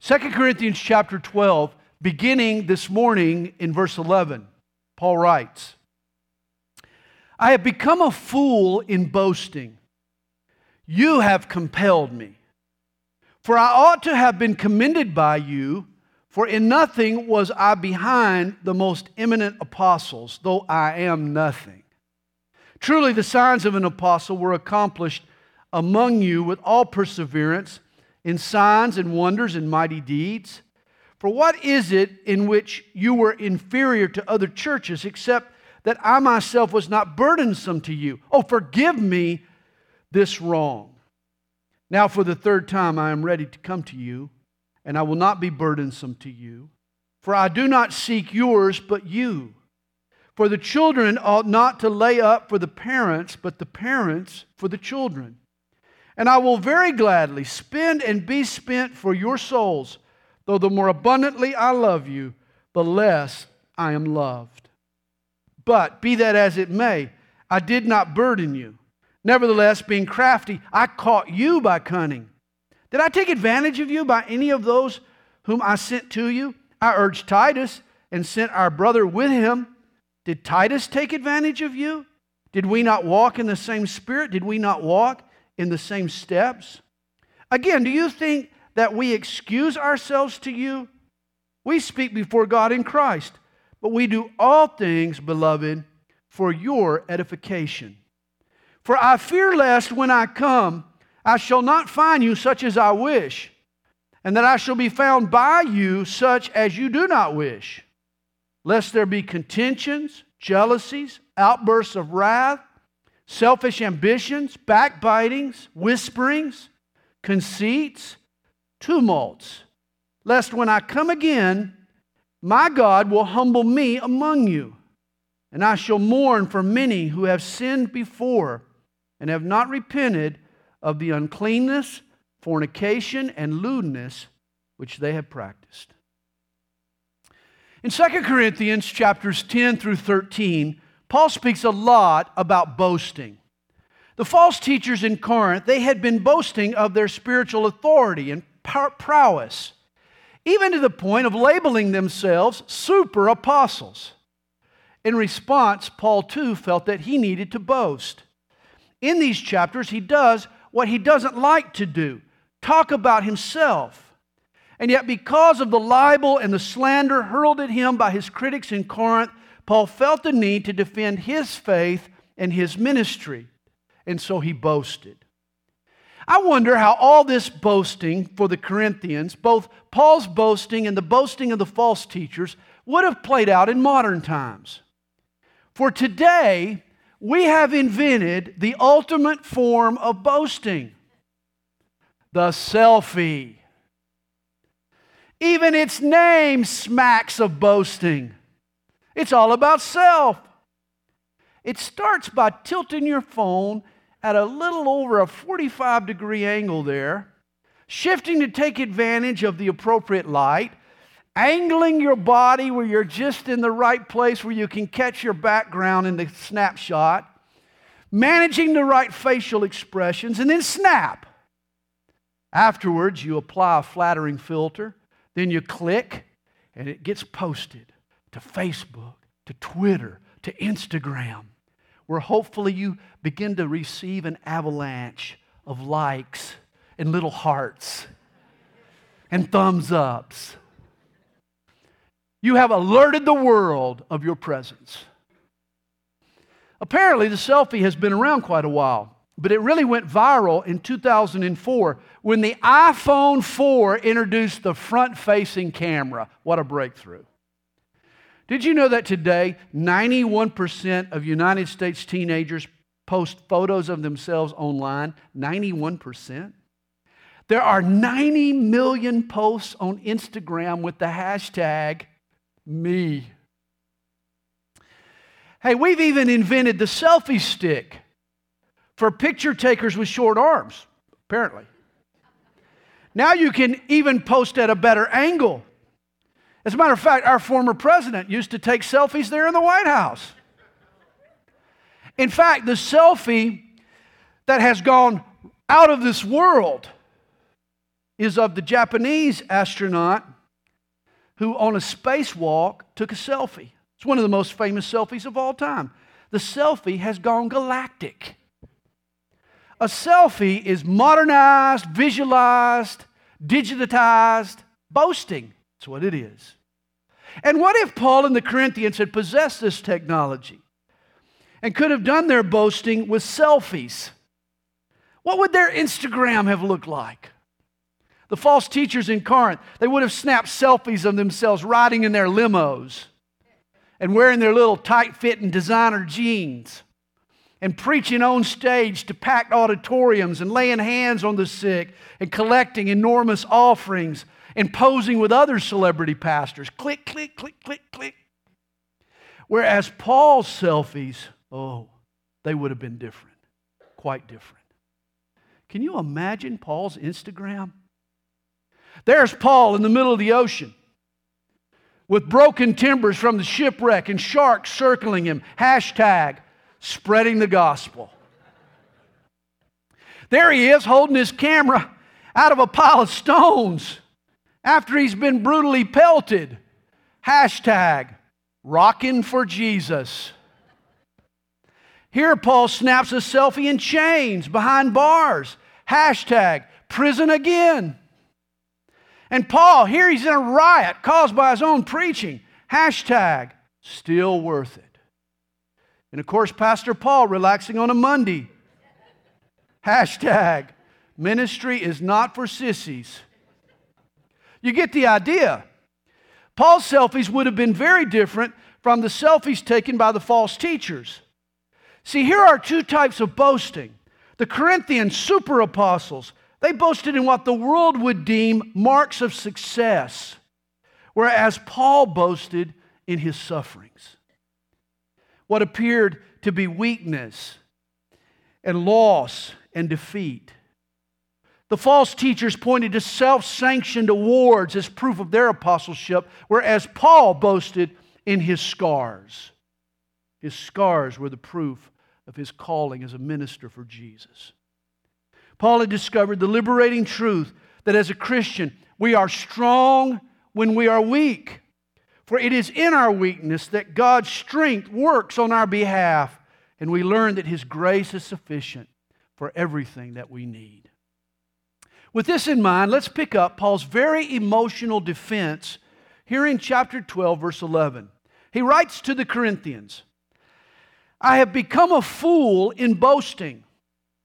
2 Corinthians chapter 12, beginning this morning in verse 11, Paul writes, I have become a fool in boasting. You have compelled me. For I ought to have been commended by you, for in nothing was I behind the most eminent apostles, though I am nothing. Truly, the signs of an apostle were accomplished among you with all perseverance, in signs and wonders and mighty deeds. For what is it in which you were inferior to other churches, except that I myself was not burdensome to you? Oh, forgive me this wrong. Now, for the third time, I am ready to come to you, and I will not be burdensome to you. For I do not seek yours, but you. For the children ought not to lay up for the parents, but the parents for the children. And I will very gladly spend and be spent for your souls, though the more abundantly I love you, the less I am loved. But be that as it may, I did not burden you. Nevertheless, being crafty, I caught you by cunning. Did I take advantage of you by any of those whom I sent to you? I urged Titus and sent our brother with him. Did Titus take advantage of you? Did we not walk in the same spirit? Did we not walk in the same steps? Again, do you think that we excuse ourselves to you? We speak before God in Christ, but we do all things, beloved, for your edification. For I fear lest when I come, I shall not find you such as I wish, and that I shall be found by you such as you do not wish, lest there be contentions, jealousies, outbursts of wrath, selfish ambitions, backbitings, whisperings, conceits, tumults, lest when I come again, my God will humble me among you, and I shall mourn for many who have sinned before and have not repented of the uncleanness, fornication, and lewdness which they have practiced. In 2 Corinthians chapters 10 through 13, Paul speaks a lot about boasting. The false teachers in Corinth, they had been boasting of their spiritual authority and prowess, even to the point of labeling themselves super apostles. In response, Paul too felt that he needed to boast. In these chapters, he does what he doesn't like to do talk about himself. And yet, because of the libel and the slander hurled at him by his critics in Corinth, Paul felt the need to defend his faith and his ministry. And so he boasted. I wonder how all this boasting for the Corinthians, both Paul's boasting and the boasting of the false teachers, would have played out in modern times. For today, we have invented the ultimate form of boasting the selfie. Even its name smacks of boasting. It's all about self. It starts by tilting your phone at a little over a 45 degree angle there, shifting to take advantage of the appropriate light, angling your body where you're just in the right place where you can catch your background in the snapshot, managing the right facial expressions, and then snap. Afterwards, you apply a flattering filter, then you click, and it gets posted to Facebook, to Twitter, to Instagram, where hopefully you begin to receive an avalanche of likes and little hearts and thumbs ups. You have alerted the world of your presence. Apparently, the selfie has been around quite a while, but it really went viral in 2004 when the iPhone 4 introduced the front facing camera. What a breakthrough! Did you know that today 91% of United States teenagers post photos of themselves online? 91%. There are 90 million posts on Instagram with the hashtag me. Hey, we've even invented the selfie stick for picture takers with short arms, apparently. Now you can even post at a better angle. As a matter of fact, our former president used to take selfies there in the White House. In fact, the selfie that has gone out of this world is of the Japanese astronaut who, on a spacewalk, took a selfie. It's one of the most famous selfies of all time. The selfie has gone galactic. A selfie is modernized, visualized, digitized boasting. That's what it is. And what if Paul and the Corinthians had possessed this technology and could have done their boasting with selfies? What would their Instagram have looked like? The false teachers in Corinth, they would have snapped selfies of themselves riding in their limos and wearing their little tight fitting designer jeans and preaching on stage to packed auditoriums and laying hands on the sick and collecting enormous offerings and posing with other celebrity pastors. Click, click, click, click, click. Whereas Paul's selfies, oh, they would have been different, quite different. Can you imagine Paul's Instagram? There's Paul in the middle of the ocean with broken timbers from the shipwreck and sharks circling him. Hashtag spreading the gospel. There he is holding his camera out of a pile of stones after he's been brutally pelted. Hashtag rocking for Jesus. Here, Paul snaps a selfie in chains behind bars. Hashtag prison again. And Paul, here he's in a riot caused by his own preaching. Hashtag still worth it. And of course, Pastor Paul relaxing on a Monday. Hashtag ministry is not for sissies. You get the idea. Paul's selfies would have been very different from the selfies taken by the false teachers. See, here are two types of boasting. The Corinthian super apostles, they boasted in what the world would deem marks of success, whereas Paul boasted in his sufferings. What appeared to be weakness and loss and defeat. The false teachers pointed to self sanctioned awards as proof of their apostleship, whereas Paul boasted in his scars. His scars were the proof of his calling as a minister for Jesus. Paul had discovered the liberating truth that as a Christian, we are strong when we are weak. For it is in our weakness that God's strength works on our behalf, and we learn that His grace is sufficient for everything that we need. With this in mind, let's pick up Paul's very emotional defense here in chapter 12, verse 11. He writes to the Corinthians I have become a fool in boasting,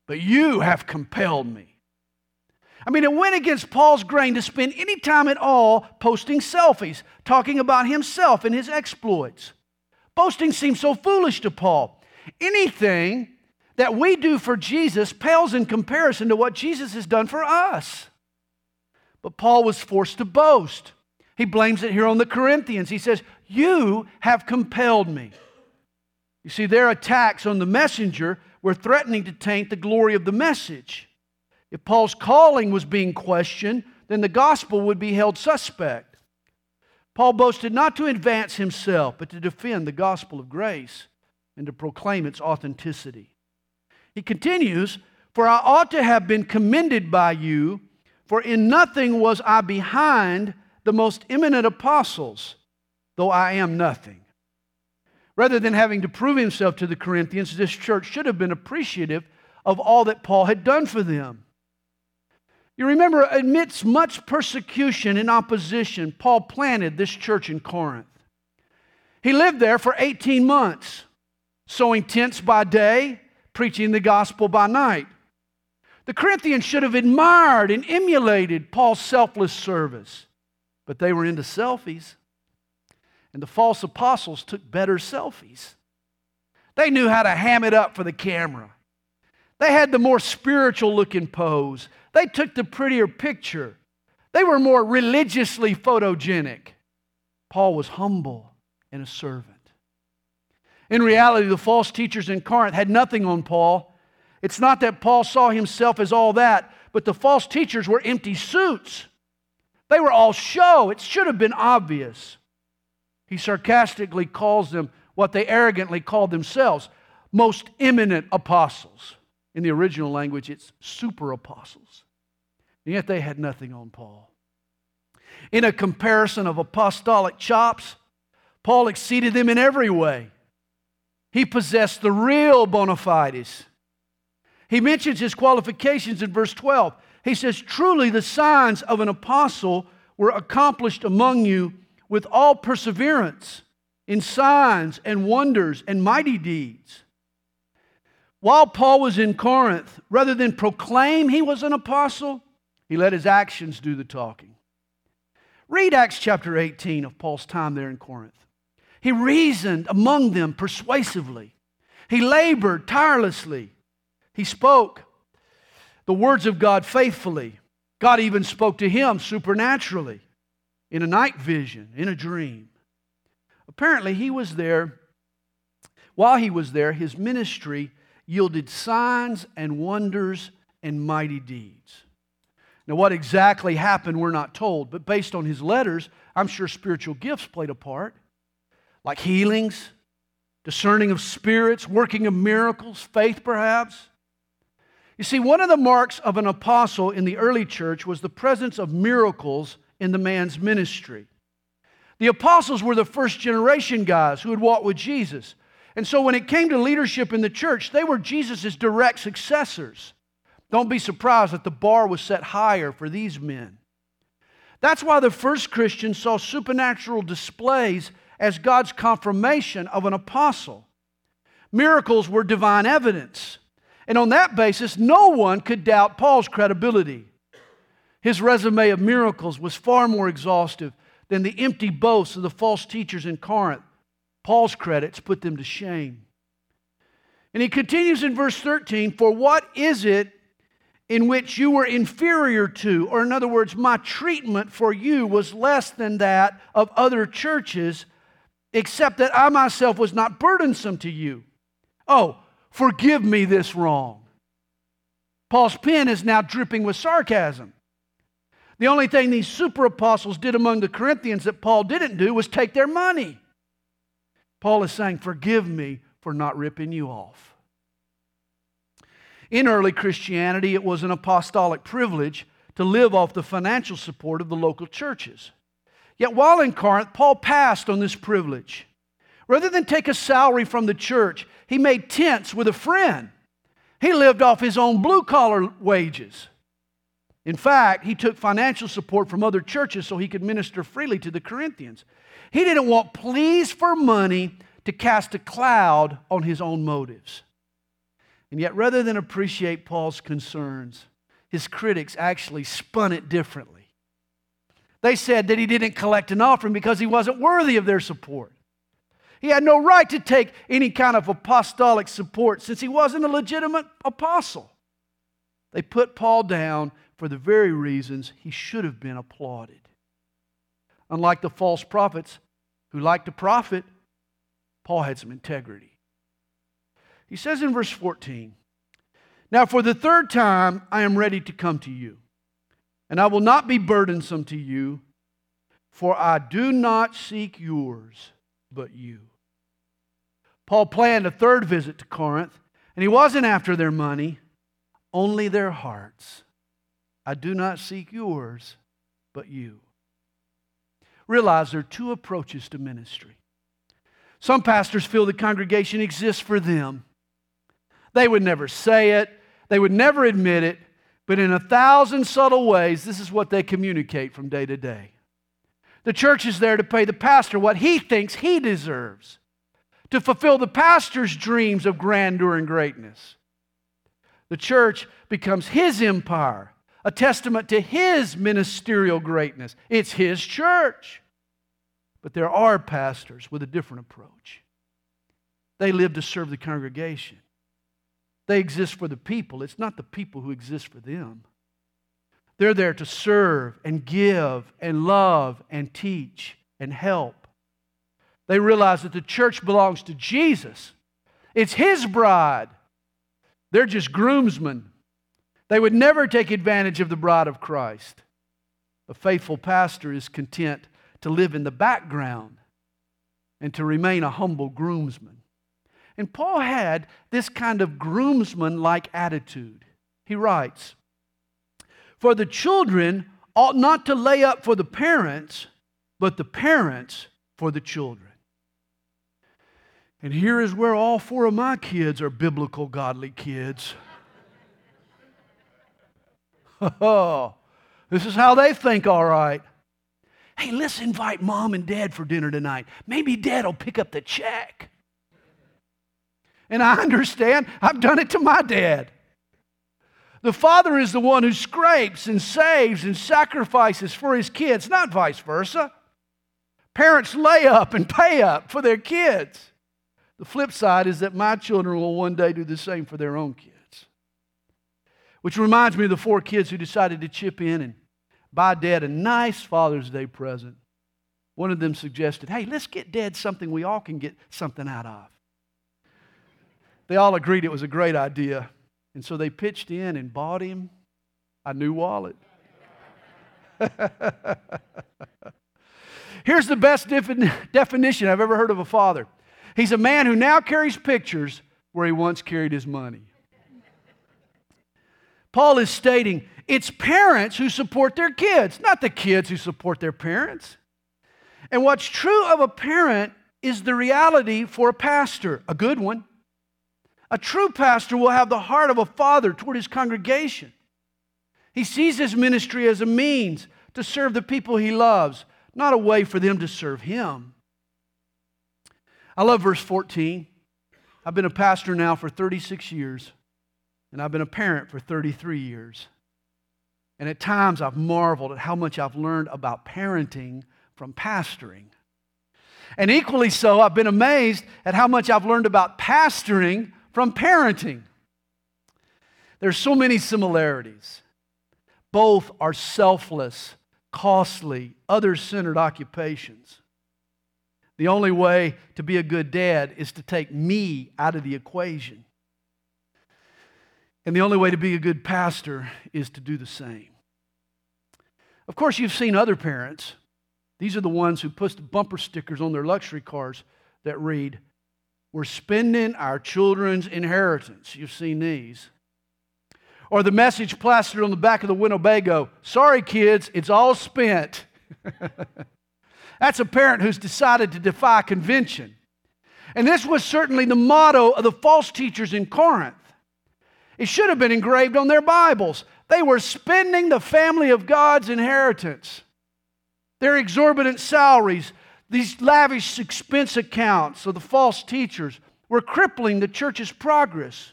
but you have compelled me. I mean, it went against Paul's grain to spend any time at all posting selfies, talking about himself and his exploits. Boasting seems so foolish to Paul. Anything that we do for Jesus pales in comparison to what Jesus has done for us. But Paul was forced to boast. He blames it here on the Corinthians. He says, You have compelled me. You see, their attacks on the messenger were threatening to taint the glory of the message. If Paul's calling was being questioned, then the gospel would be held suspect. Paul boasted not to advance himself, but to defend the gospel of grace and to proclaim its authenticity. He continues, For I ought to have been commended by you, for in nothing was I behind the most eminent apostles, though I am nothing. Rather than having to prove himself to the Corinthians, this church should have been appreciative of all that Paul had done for them. You remember, amidst much persecution and opposition, Paul planted this church in Corinth. He lived there for 18 months, sewing tents by day, preaching the gospel by night. The Corinthians should have admired and emulated Paul's selfless service, but they were into selfies. And the false apostles took better selfies. They knew how to ham it up for the camera. They had the more spiritual looking pose. They took the prettier picture. They were more religiously photogenic. Paul was humble and a servant. In reality, the false teachers in Corinth had nothing on Paul. It's not that Paul saw himself as all that, but the false teachers were empty suits. They were all show. It should have been obvious. He sarcastically calls them what they arrogantly called themselves most eminent apostles. In the original language, it's super apostles. And yet they had nothing on Paul. In a comparison of apostolic chops, Paul exceeded them in every way. He possessed the real bona fides. He mentions his qualifications in verse 12. He says, Truly the signs of an apostle were accomplished among you with all perseverance in signs and wonders and mighty deeds. While Paul was in Corinth, rather than proclaim he was an apostle, he let his actions do the talking. Read Acts chapter 18 of Paul's time there in Corinth. He reasoned among them persuasively. He labored tirelessly. He spoke the words of God faithfully. God even spoke to him supernaturally in a night vision, in a dream. Apparently, he was there. While he was there, his ministry yielded signs and wonders and mighty deeds. Now, what exactly happened, we're not told, but based on his letters, I'm sure spiritual gifts played a part, like healings, discerning of spirits, working of miracles, faith perhaps. You see, one of the marks of an apostle in the early church was the presence of miracles in the man's ministry. The apostles were the first generation guys who had walked with Jesus. And so when it came to leadership in the church, they were Jesus' direct successors. Don't be surprised that the bar was set higher for these men. That's why the first Christians saw supernatural displays as God's confirmation of an apostle. Miracles were divine evidence. And on that basis, no one could doubt Paul's credibility. His resume of miracles was far more exhaustive than the empty boasts of the false teachers in Corinth. Paul's credits put them to shame. And he continues in verse 13 For what is it in which you were inferior to, or in other words, my treatment for you was less than that of other churches, except that I myself was not burdensome to you. Oh, forgive me this wrong. Paul's pen is now dripping with sarcasm. The only thing these super apostles did among the Corinthians that Paul didn't do was take their money. Paul is saying, Forgive me for not ripping you off. In early Christianity, it was an apostolic privilege to live off the financial support of the local churches. Yet while in Corinth, Paul passed on this privilege. Rather than take a salary from the church, he made tents with a friend. He lived off his own blue collar wages. In fact, he took financial support from other churches so he could minister freely to the Corinthians. He didn't want pleas for money to cast a cloud on his own motives. And yet, rather than appreciate Paul's concerns, his critics actually spun it differently. They said that he didn't collect an offering because he wasn't worthy of their support. He had no right to take any kind of apostolic support since he wasn't a legitimate apostle. They put Paul down for the very reasons he should have been applauded. Unlike the false prophets who liked to profit, Paul had some integrity. He says in verse 14, Now for the third time I am ready to come to you, and I will not be burdensome to you, for I do not seek yours, but you. Paul planned a third visit to Corinth, and he wasn't after their money, only their hearts. I do not seek yours, but you. Realize there are two approaches to ministry. Some pastors feel the congregation exists for them they would never say it, they would never admit it, but in a thousand subtle ways, this is what they communicate from day to day. The church is there to pay the pastor what he thinks he deserves, to fulfill the pastor's dreams of grandeur and greatness. The church becomes his empire, a testament to his ministerial greatness. It's his church. But there are pastors with a different approach. They live to serve the congregation. They exist for the people. It's not the people who exist for them. They're there to serve and give and love and teach and help. They realize that the church belongs to Jesus, it's His bride. They're just groomsmen. They would never take advantage of the bride of Christ. A faithful pastor is content to live in the background and to remain a humble groomsman. And Paul had this kind of groomsman like attitude. He writes, For the children ought not to lay up for the parents, but the parents for the children. And here is where all four of my kids are biblical, godly kids. Oh, this is how they think, all right. Hey, let's invite mom and dad for dinner tonight. Maybe dad will pick up the check. And I understand, I've done it to my dad. The father is the one who scrapes and saves and sacrifices for his kids, not vice versa. Parents lay up and pay up for their kids. The flip side is that my children will one day do the same for their own kids. Which reminds me of the four kids who decided to chip in and buy Dad a nice Father's Day present. One of them suggested, hey, let's get Dad something we all can get something out of. They all agreed it was a great idea. And so they pitched in and bought him a new wallet. Here's the best definition I've ever heard of a father he's a man who now carries pictures where he once carried his money. Paul is stating it's parents who support their kids, not the kids who support their parents. And what's true of a parent is the reality for a pastor, a good one. A true pastor will have the heart of a father toward his congregation. He sees his ministry as a means to serve the people he loves, not a way for them to serve him. I love verse 14. I've been a pastor now for 36 years. And I've been a parent for 33 years. And at times I've marveled at how much I've learned about parenting from pastoring. And equally so, I've been amazed at how much I've learned about pastoring from parenting. There's so many similarities. Both are selfless, costly, other centered occupations. The only way to be a good dad is to take me out of the equation. And the only way to be a good pastor is to do the same. Of course, you've seen other parents. These are the ones who put bumper stickers on their luxury cars that read, We're spending our children's inheritance. You've seen these. Or the message plastered on the back of the Winnebago Sorry, kids, it's all spent. That's a parent who's decided to defy convention. And this was certainly the motto of the false teachers in Corinth. It should have been engraved on their Bibles. They were spending the family of God's inheritance. Their exorbitant salaries, these lavish expense accounts of the false teachers, were crippling the church's progress.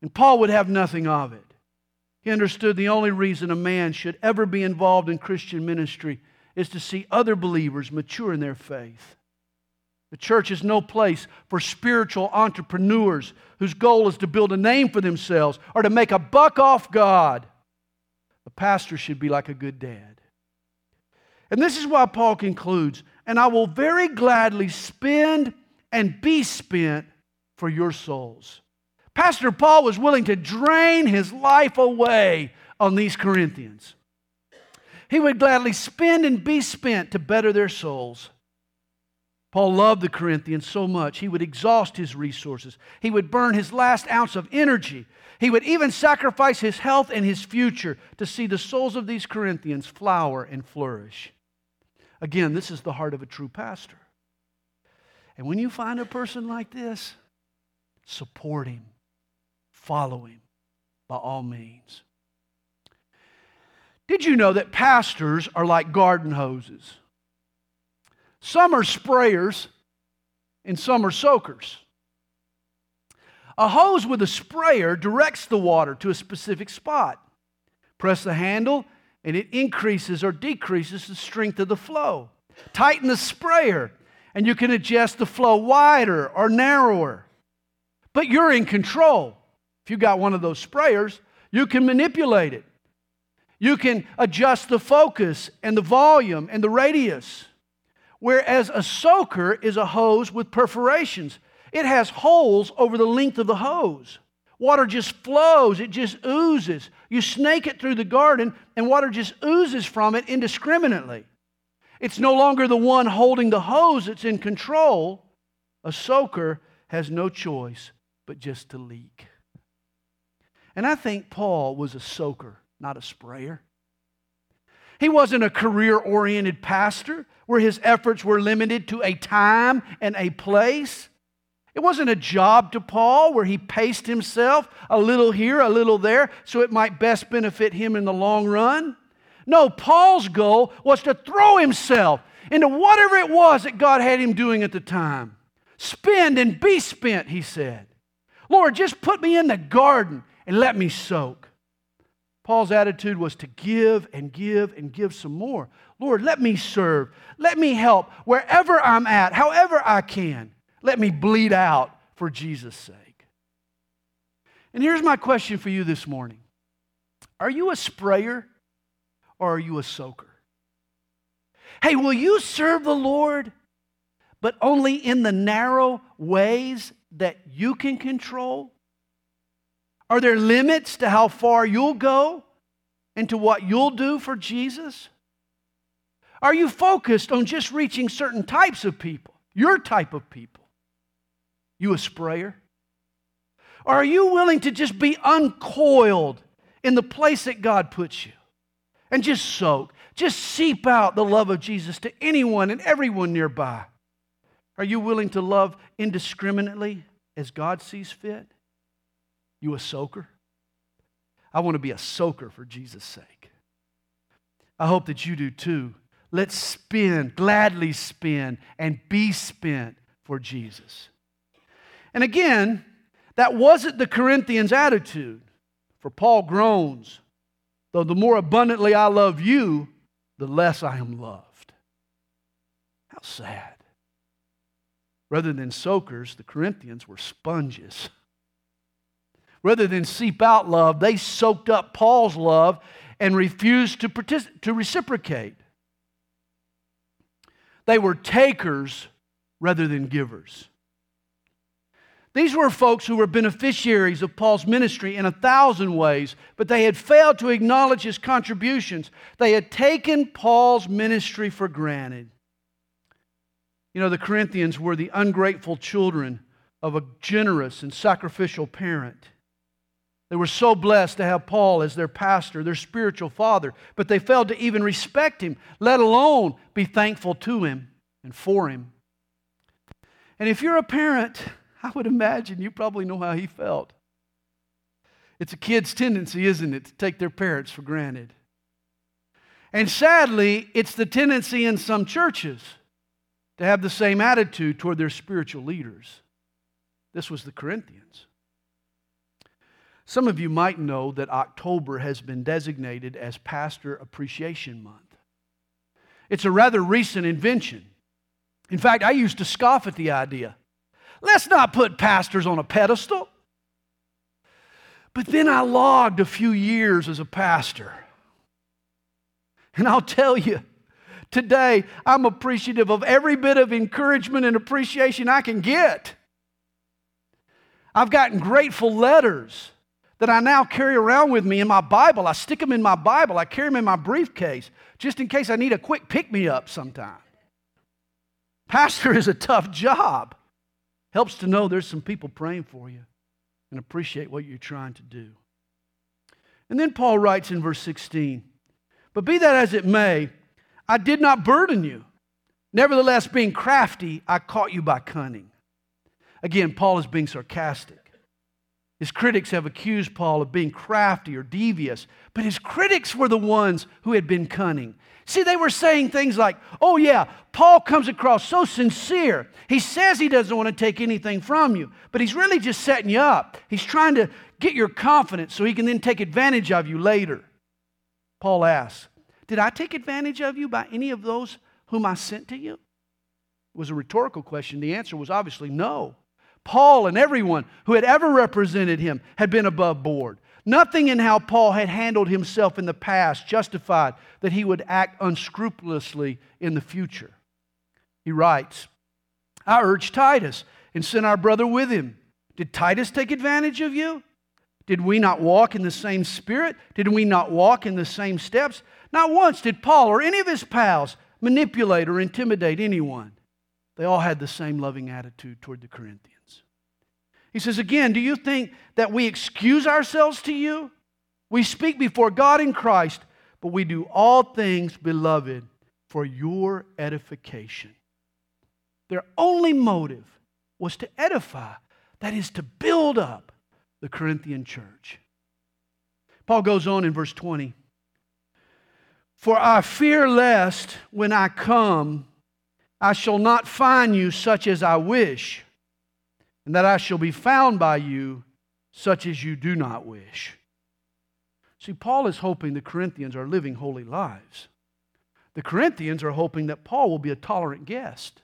And Paul would have nothing of it. He understood the only reason a man should ever be involved in Christian ministry is to see other believers mature in their faith. The church is no place for spiritual entrepreneurs whose goal is to build a name for themselves or to make a buck off God. The pastor should be like a good dad. And this is why Paul concludes, and I will very gladly spend and be spent for your souls. Pastor Paul was willing to drain his life away on these Corinthians. He would gladly spend and be spent to better their souls. Paul loved the Corinthians so much, he would exhaust his resources. He would burn his last ounce of energy. He would even sacrifice his health and his future to see the souls of these Corinthians flower and flourish. Again, this is the heart of a true pastor. And when you find a person like this, support him, follow him by all means. Did you know that pastors are like garden hoses? Some are sprayers and some are soakers. A hose with a sprayer directs the water to a specific spot. Press the handle and it increases or decreases the strength of the flow. Tighten the sprayer and you can adjust the flow wider or narrower. But you're in control. If you got one of those sprayers, you can manipulate it. You can adjust the focus and the volume and the radius. Whereas a soaker is a hose with perforations, it has holes over the length of the hose. Water just flows, it just oozes. You snake it through the garden, and water just oozes from it indiscriminately. It's no longer the one holding the hose that's in control. A soaker has no choice but just to leak. And I think Paul was a soaker, not a sprayer. He wasn't a career oriented pastor where his efforts were limited to a time and a place. It wasn't a job to Paul where he paced himself a little here, a little there, so it might best benefit him in the long run. No, Paul's goal was to throw himself into whatever it was that God had him doing at the time. Spend and be spent, he said. Lord, just put me in the garden and let me soak. Paul's attitude was to give and give and give some more. Lord, let me serve. Let me help wherever I'm at, however I can. Let me bleed out for Jesus' sake. And here's my question for you this morning Are you a sprayer or are you a soaker? Hey, will you serve the Lord, but only in the narrow ways that you can control? Are there limits to how far you'll go and to what you'll do for Jesus? Are you focused on just reaching certain types of people, your type of people? You a sprayer? Or are you willing to just be uncoiled in the place that God puts you and just soak, just seep out the love of Jesus to anyone and everyone nearby? Are you willing to love indiscriminately as God sees fit? You a soaker? I want to be a soaker for Jesus' sake. I hope that you do too. Let's spend, gladly spend, and be spent for Jesus. And again, that wasn't the Corinthians' attitude. For Paul groans, though the more abundantly I love you, the less I am loved. How sad. Rather than soakers, the Corinthians were sponges. Rather than seep out love, they soaked up Paul's love and refused to, partic- to reciprocate. They were takers rather than givers. These were folks who were beneficiaries of Paul's ministry in a thousand ways, but they had failed to acknowledge his contributions. They had taken Paul's ministry for granted. You know, the Corinthians were the ungrateful children of a generous and sacrificial parent. They were so blessed to have Paul as their pastor, their spiritual father, but they failed to even respect him, let alone be thankful to him and for him. And if you're a parent, I would imagine you probably know how he felt. It's a kid's tendency, isn't it, to take their parents for granted. And sadly, it's the tendency in some churches to have the same attitude toward their spiritual leaders. This was the Corinthians. Some of you might know that October has been designated as Pastor Appreciation Month. It's a rather recent invention. In fact, I used to scoff at the idea. Let's not put pastors on a pedestal. But then I logged a few years as a pastor. And I'll tell you, today I'm appreciative of every bit of encouragement and appreciation I can get. I've gotten grateful letters that I now carry around with me in my Bible. I stick them in my Bible, I carry them in my briefcase just in case I need a quick pick me up sometime. Pastor is a tough job. Helps to know there's some people praying for you and appreciate what you're trying to do. And then Paul writes in verse 16, But be that as it may, I did not burden you. Nevertheless, being crafty, I caught you by cunning. Again, Paul is being sarcastic. His critics have accused Paul of being crafty or devious, but his critics were the ones who had been cunning. See, they were saying things like, oh, yeah, Paul comes across so sincere. He says he doesn't want to take anything from you, but he's really just setting you up. He's trying to get your confidence so he can then take advantage of you later. Paul asks, Did I take advantage of you by any of those whom I sent to you? It was a rhetorical question. The answer was obviously no. Paul and everyone who had ever represented him had been above board. Nothing in how Paul had handled himself in the past justified that he would act unscrupulously in the future. He writes, I urged Titus and sent our brother with him. Did Titus take advantage of you? Did we not walk in the same spirit? Did we not walk in the same steps? Not once did Paul or any of his pals manipulate or intimidate anyone. They all had the same loving attitude toward the Corinthians. He says, Again, do you think that we excuse ourselves to you? We speak before God in Christ, but we do all things, beloved, for your edification. Their only motive was to edify, that is, to build up the Corinthian church. Paul goes on in verse 20 For I fear lest when I come, I shall not find you such as I wish, and that I shall be found by you such as you do not wish. See, Paul is hoping the Corinthians are living holy lives. The Corinthians are hoping that Paul will be a tolerant guest.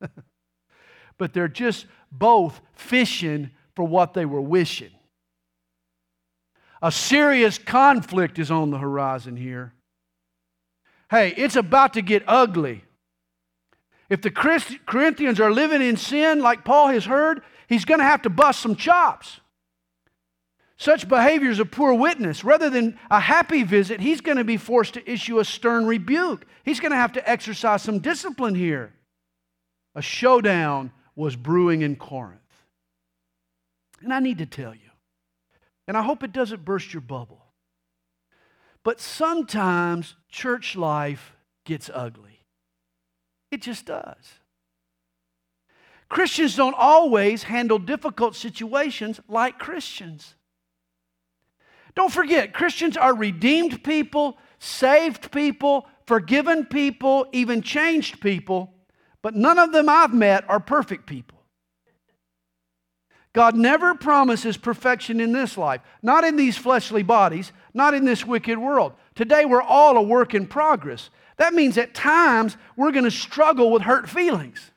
but they're just both fishing for what they were wishing. A serious conflict is on the horizon here. Hey, it's about to get ugly. If the Corinthians are living in sin, like Paul has heard, he's going to have to bust some chops. Such behavior is a poor witness. Rather than a happy visit, he's going to be forced to issue a stern rebuke. He's going to have to exercise some discipline here. A showdown was brewing in Corinth. And I need to tell you, and I hope it doesn't burst your bubble, but sometimes church life gets ugly. It just does. Christians don't always handle difficult situations like Christians. Don't forget, Christians are redeemed people, saved people, forgiven people, even changed people, but none of them I've met are perfect people. God never promises perfection in this life, not in these fleshly bodies, not in this wicked world. Today, we're all a work in progress. That means at times we're going to struggle with hurt feelings.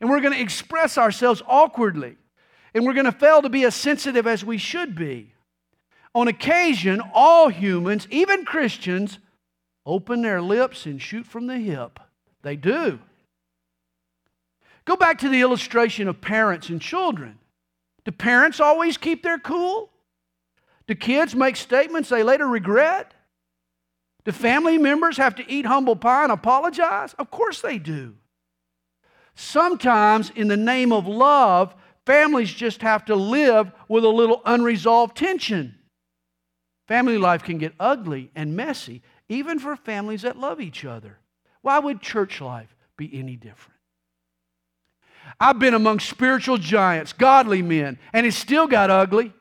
And we're going to express ourselves awkwardly. And we're going to fail to be as sensitive as we should be. On occasion, all humans, even Christians, open their lips and shoot from the hip. They do. Go back to the illustration of parents and children. Do parents always keep their cool? Do kids make statements they later regret? Do family members have to eat humble pie and apologize? Of course they do. Sometimes, in the name of love, families just have to live with a little unresolved tension. Family life can get ugly and messy, even for families that love each other. Why would church life be any different? I've been among spiritual giants, godly men, and it still got ugly.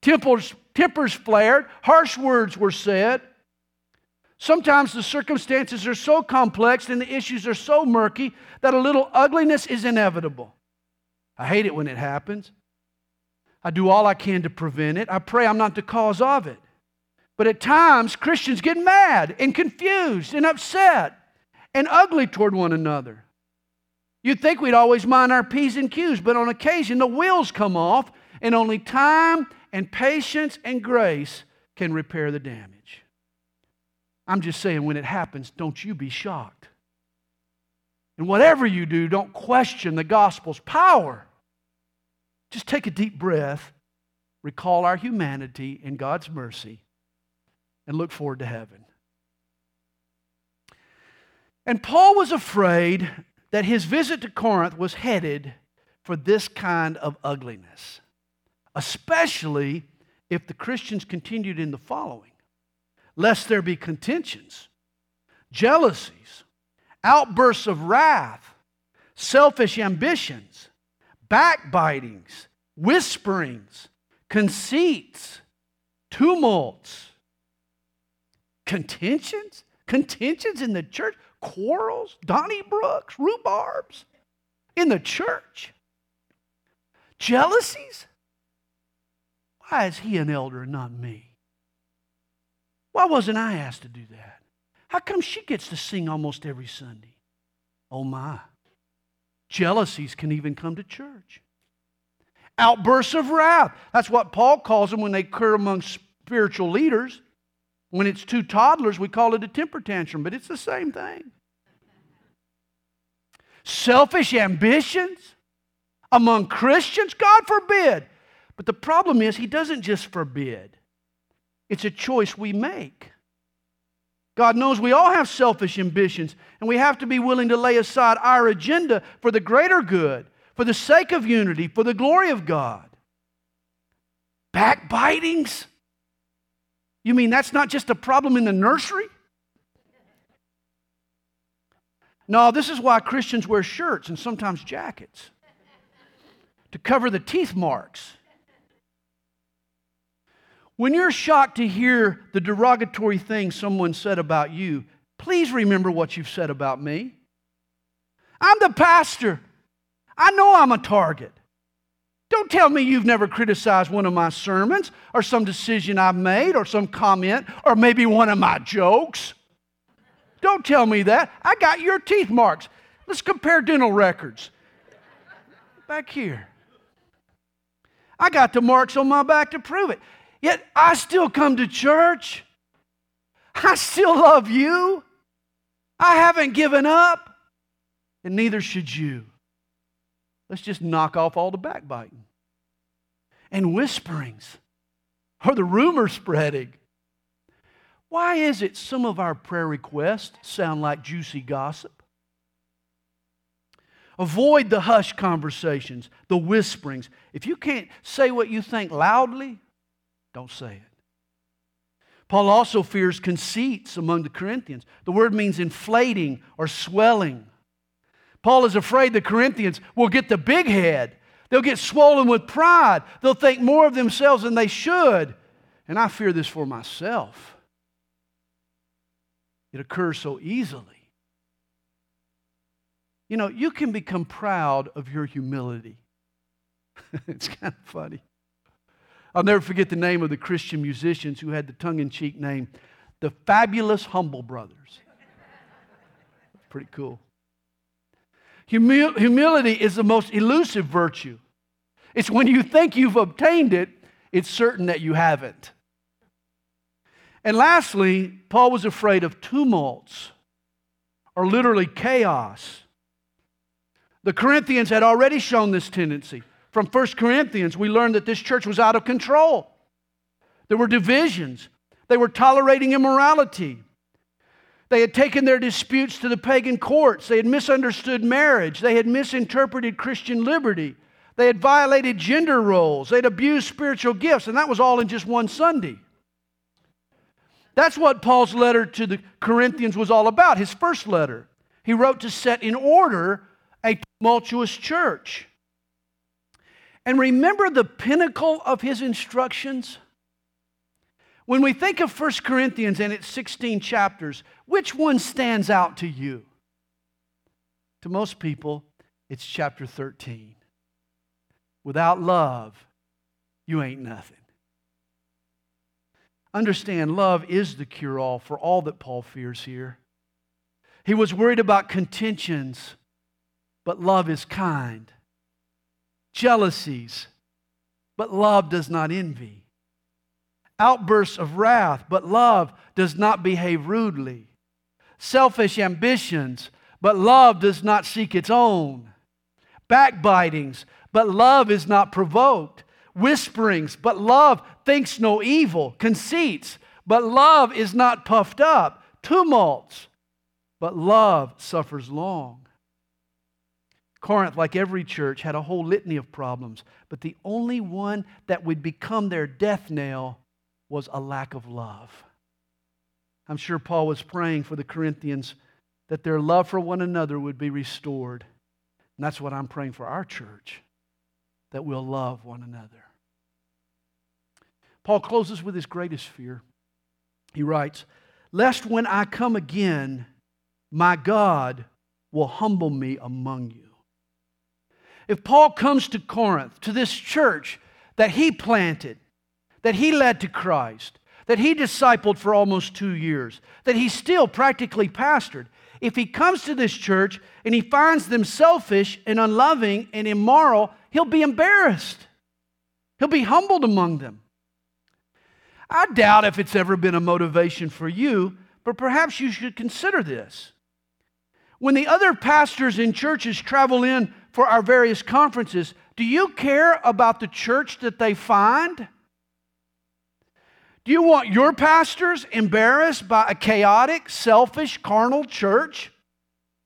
Tempers, tempers flared, harsh words were said. Sometimes the circumstances are so complex and the issues are so murky that a little ugliness is inevitable. I hate it when it happens. I do all I can to prevent it. I pray I'm not the cause of it. But at times, Christians get mad and confused and upset and ugly toward one another. You'd think we'd always mind our P's and Q's, but on occasion the wheels come off, and only time and patience and grace can repair the damage. I'm just saying, when it happens, don't you be shocked. And whatever you do, don't question the gospel's power. Just take a deep breath, recall our humanity and God's mercy, and look forward to heaven. And Paul was afraid that his visit to Corinth was headed for this kind of ugliness, especially if the Christians continued in the following lest there be contentions, jealousies, outbursts of wrath, selfish ambitions, backbitings, whisperings, conceits, tumults, contentions, contentions in the church? Quarrels, Donnybrooks, rhubarbs? In the church, jealousies. Why is he an elder and not me? Why wasn't I asked to do that? How come she gets to sing almost every Sunday? Oh my. Jealousies can even come to church. Outbursts of wrath. That's what Paul calls them when they occur among spiritual leaders. When it's two toddlers, we call it a temper tantrum, but it's the same thing. Selfish ambitions among Christians? God forbid. But the problem is, He doesn't just forbid, it's a choice we make. God knows we all have selfish ambitions, and we have to be willing to lay aside our agenda for the greater good, for the sake of unity, for the glory of God. Backbitings? You mean that's not just a problem in the nursery? No, this is why Christians wear shirts and sometimes jackets to cover the teeth marks. When you're shocked to hear the derogatory things someone said about you, please remember what you've said about me. I'm the pastor. I know I'm a target. Don't tell me you've never criticized one of my sermons or some decision I've made or some comment or maybe one of my jokes. Don't tell me that. I got your teeth marks. Let's compare dental records. Back here. I got the marks on my back to prove it. Yet I still come to church. I still love you. I haven't given up, and neither should you. Let's just knock off all the backbiting and whisperings or the rumor spreading. Why is it some of our prayer requests sound like juicy gossip? Avoid the hush conversations, the whisperings. If you can't say what you think loudly, don't say it. Paul also fears conceits among the Corinthians. The word means inflating or swelling. Paul is afraid the Corinthians will get the big head. They'll get swollen with pride. They'll think more of themselves than they should. And I fear this for myself. It occurs so easily. You know, you can become proud of your humility. it's kind of funny. I'll never forget the name of the Christian musicians who had the tongue in cheek name, the Fabulous Humble Brothers. Pretty cool. Humil- humility is the most elusive virtue. It's when you think you've obtained it, it's certain that you haven't. And lastly, Paul was afraid of tumults, or literally chaos. The Corinthians had already shown this tendency. From 1 Corinthians, we learned that this church was out of control. There were divisions, they were tolerating immorality. They had taken their disputes to the pagan courts. They had misunderstood marriage. They had misinterpreted Christian liberty. They had violated gender roles. They'd abused spiritual gifts, and that was all in just one Sunday. That's what Paul's letter to the Corinthians was all about, his first letter. He wrote to set in order a tumultuous church. And remember the pinnacle of his instructions? When we think of 1 Corinthians and its 16 chapters, which one stands out to you? To most people, it's chapter 13. Without love, you ain't nothing. Understand, love is the cure all for all that Paul fears here. He was worried about contentions, but love is kind. Jealousies, but love does not envy outbursts of wrath, but love does not behave rudely. Selfish ambitions, but love does not seek its own. Backbitings, but love is not provoked. Whisperings, but love thinks no evil. Conceits, but love is not puffed up. Tumults, but love suffers long. Corinth, like every church, had a whole litany of problems, but the only one that would become their death knell was a lack of love. I'm sure Paul was praying for the Corinthians that their love for one another would be restored. And that's what I'm praying for our church, that we'll love one another. Paul closes with his greatest fear. He writes, Lest when I come again, my God will humble me among you. If Paul comes to Corinth, to this church that he planted, that he led to Christ, that he discipled for almost two years, that he still practically pastored. If he comes to this church and he finds them selfish and unloving and immoral, he'll be embarrassed. He'll be humbled among them. I doubt if it's ever been a motivation for you, but perhaps you should consider this. When the other pastors in churches travel in for our various conferences, do you care about the church that they find? Do you want your pastors embarrassed by a chaotic, selfish, carnal church?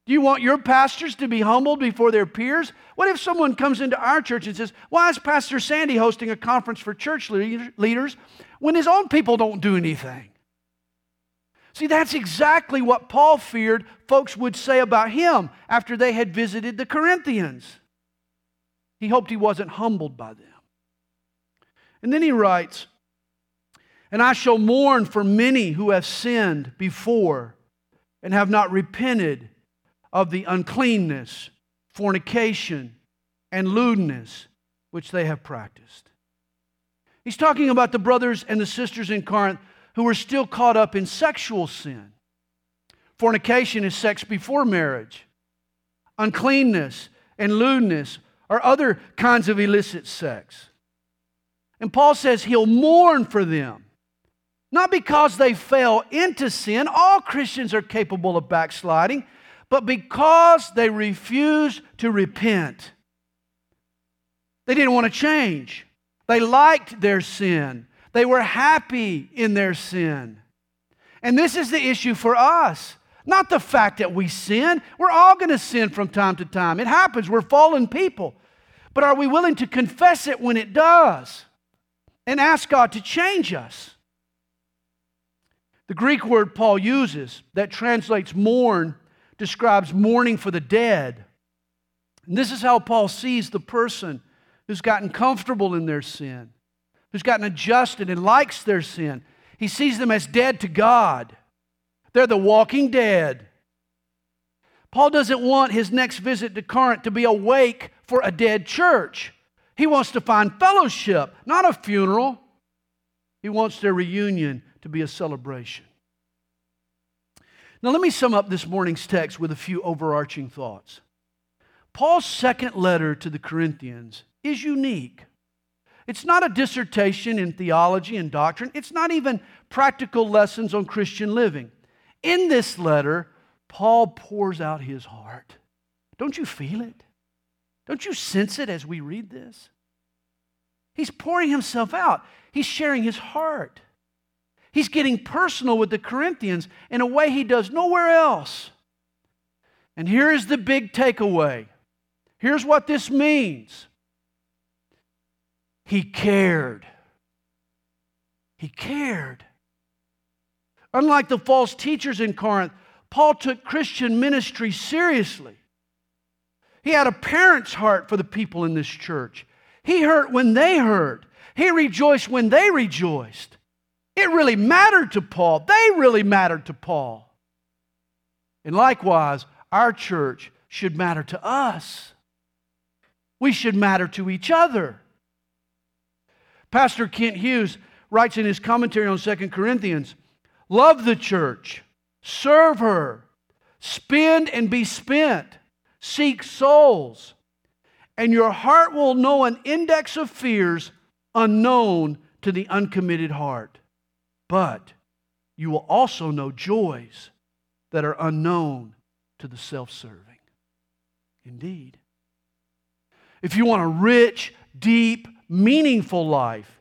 Do you want your pastors to be humbled before their peers? What if someone comes into our church and says, Why is Pastor Sandy hosting a conference for church leaders when his own people don't do anything? See, that's exactly what Paul feared folks would say about him after they had visited the Corinthians. He hoped he wasn't humbled by them. And then he writes, And I shall mourn for many who have sinned before and have not repented of the uncleanness, fornication, and lewdness which they have practiced. He's talking about the brothers and the sisters in Corinth who are still caught up in sexual sin. Fornication is sex before marriage. Uncleanness and lewdness are other kinds of illicit sex. And Paul says he'll mourn for them. Not because they fell into sin, all Christians are capable of backsliding, but because they refused to repent. They didn't want to change. They liked their sin. They were happy in their sin. And this is the issue for us. Not the fact that we sin. We're all going to sin from time to time. It happens. We're fallen people. But are we willing to confess it when it does and ask God to change us? The Greek word Paul uses that translates mourn describes mourning for the dead. And this is how Paul sees the person who's gotten comfortable in their sin, who's gotten adjusted and likes their sin. He sees them as dead to God. They're the walking dead. Paul doesn't want his next visit to Corinth to be a wake for a dead church. He wants to find fellowship, not a funeral. He wants their reunion to be a celebration. Now, let me sum up this morning's text with a few overarching thoughts. Paul's second letter to the Corinthians is unique. It's not a dissertation in theology and doctrine, it's not even practical lessons on Christian living. In this letter, Paul pours out his heart. Don't you feel it? Don't you sense it as we read this? He's pouring himself out, he's sharing his heart. He's getting personal with the Corinthians in a way he does nowhere else. And here is the big takeaway. Here's what this means He cared. He cared. Unlike the false teachers in Corinth, Paul took Christian ministry seriously. He had a parent's heart for the people in this church. He hurt when they hurt. He rejoiced when they rejoiced. It really mattered to Paul. They really mattered to Paul. And likewise, our church should matter to us. We should matter to each other. Pastor Kent Hughes writes in his commentary on 2 Corinthians Love the church, serve her, spend and be spent, seek souls, and your heart will know an index of fears unknown to the uncommitted heart. But you will also know joys that are unknown to the self serving. Indeed. If you want a rich, deep, meaningful life,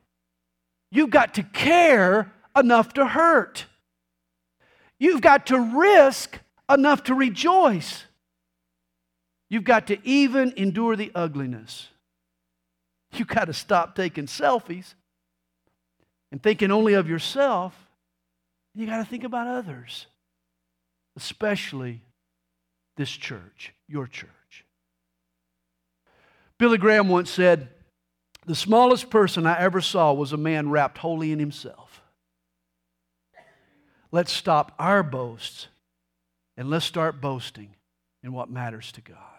you've got to care enough to hurt. You've got to risk enough to rejoice. You've got to even endure the ugliness. You've got to stop taking selfies and thinking only of yourself, you got to think about others, especially this church, your church. Billy Graham once said, The smallest person I ever saw was a man wrapped wholly in himself. Let's stop our boasts and let's start boasting in what matters to God.